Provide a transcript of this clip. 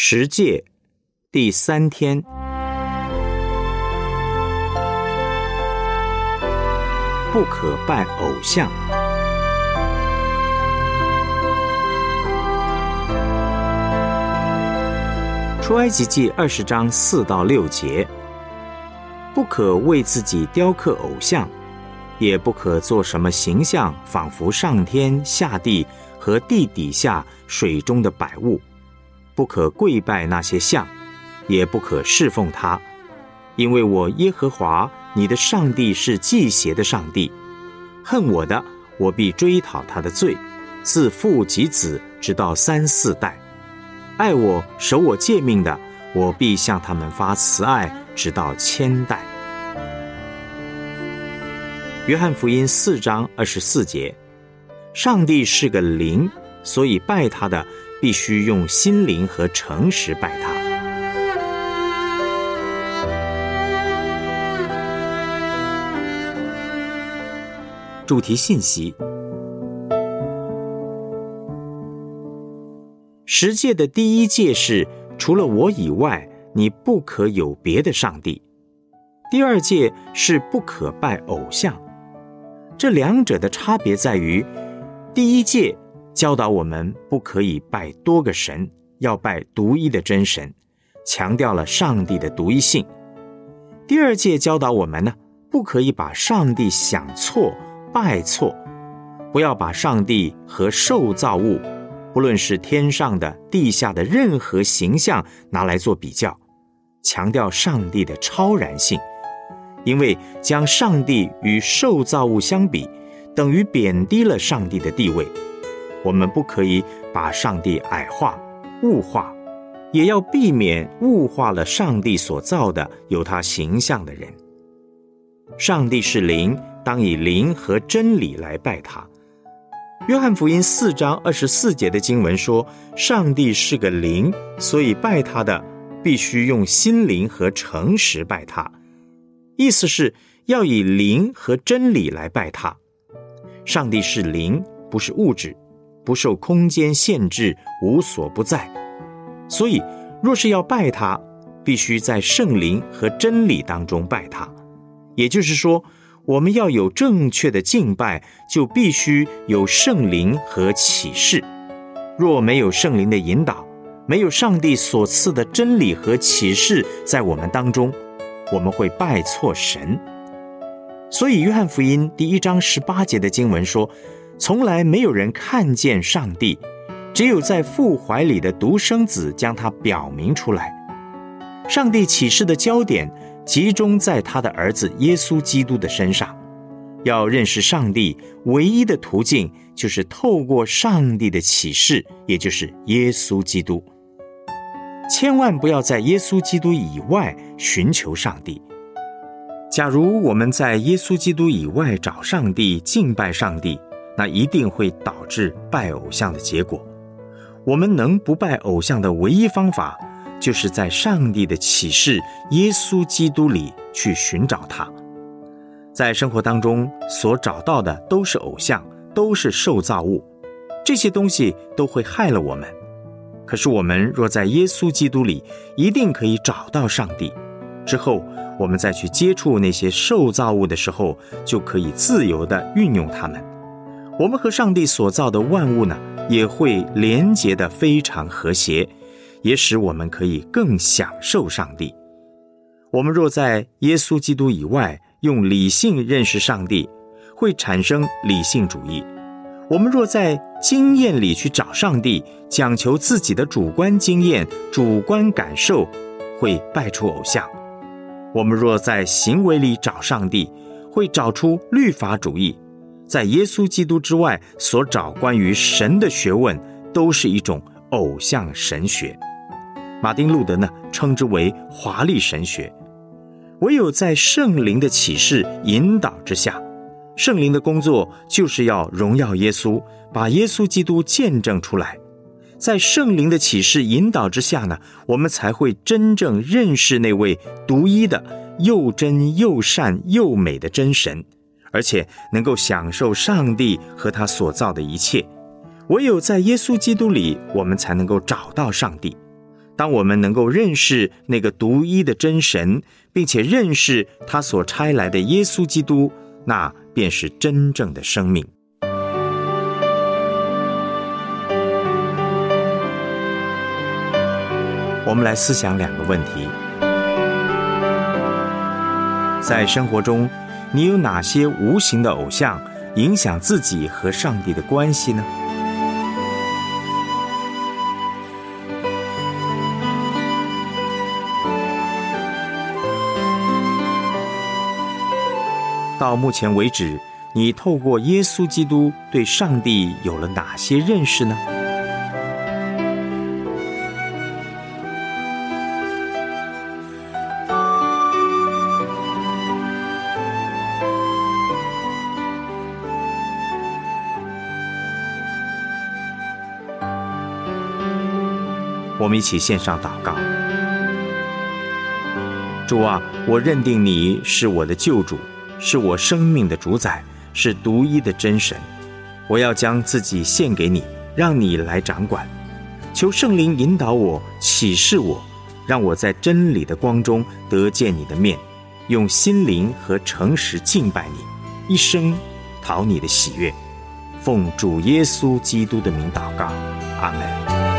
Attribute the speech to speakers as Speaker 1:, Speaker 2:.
Speaker 1: 十诫第三天，不可拜偶像。出埃及记二十章四到六节，不可为自己雕刻偶像，也不可做什么形象，仿佛上天下地和地底下水中的百物。不可跪拜那些像，也不可侍奉他，因为我耶和华你的上帝是祭邪的上帝。恨我的，我必追讨他的罪，自父及子，直到三四代；爱我、守我诫命的，我必向他们发慈爱，直到千代。约翰福音四章二十四节：上帝是个灵，所以拜他的。必须用心灵和诚实拜他。主题信息：十诫的第一诫是，除了我以外，你不可有别的上帝；第二诫是不可拜偶像。这两者的差别在于，第一诫。教导我们不可以拜多个神，要拜独一的真神，强调了上帝的独一性。第二届教导我们呢，不可以把上帝想错、拜错，不要把上帝和受造物，不论是天上的、地下的任何形象拿来做比较，强调上帝的超然性，因为将上帝与受造物相比，等于贬低了上帝的地位。我们不可以把上帝矮化、物化，也要避免物化了上帝所造的有他形象的人。上帝是灵，当以灵和真理来拜他。约翰福音四章二十四节的经文说：“上帝是个灵，所以拜他的必须用心灵和诚实拜他。”意思是要以灵和真理来拜他。上帝是灵，不是物质。不受空间限制，无所不在。所以，若是要拜他，必须在圣灵和真理当中拜他。也就是说，我们要有正确的敬拜，就必须有圣灵和启示。若没有圣灵的引导，没有上帝所赐的真理和启示在我们当中，我们会拜错神。所以，约翰福音第一章十八节的经文说。从来没有人看见上帝，只有在父怀里的独生子将他表明出来。上帝启示的焦点集中在他的儿子耶稣基督的身上。要认识上帝，唯一的途径就是透过上帝的启示，也就是耶稣基督。千万不要在耶稣基督以外寻求上帝。假如我们在耶稣基督以外找上帝、敬拜上帝，那一定会导致拜偶像的结果。我们能不拜偶像的唯一方法，就是在上帝的启示耶稣基督里去寻找他。在生活当中所找到的都是偶像，都是受造物，这些东西都会害了我们。可是我们若在耶稣基督里，一定可以找到上帝。之后我们再去接触那些受造物的时候，就可以自由地运用它们。我们和上帝所造的万物呢，也会连结的非常和谐，也使我们可以更享受上帝。我们若在耶稣基督以外用理性认识上帝，会产生理性主义；我们若在经验里去找上帝，讲求自己的主观经验、主观感受，会拜出偶像；我们若在行为里找上帝，会找出律法主义。在耶稣基督之外所找关于神的学问，都是一种偶像神学。马丁路德呢，称之为华丽神学。唯有在圣灵的启示引导之下，圣灵的工作就是要荣耀耶稣，把耶稣基督见证出来。在圣灵的启示引导之下呢，我们才会真正认识那位独一的、又真又善又美的真神。而且能够享受上帝和他所造的一切，唯有在耶稣基督里，我们才能够找到上帝。当我们能够认识那个独一的真神，并且认识他所差来的耶稣基督，那便是真正的生命。我们来思想两个问题：在生活中，你有哪些无形的偶像影响自己和上帝的关系呢？到目前为止，你透过耶稣基督对上帝有了哪些认识呢？我们一起献上祷告。主啊，我认定你是我的救主，是我生命的主宰，是独一的真神。我要将自己献给你，让你来掌管。求圣灵引导我，启示我，让我在真理的光中得见你的面，用心灵和诚实敬拜你，一生讨你的喜悦。奉主耶稣基督的名祷告，阿门。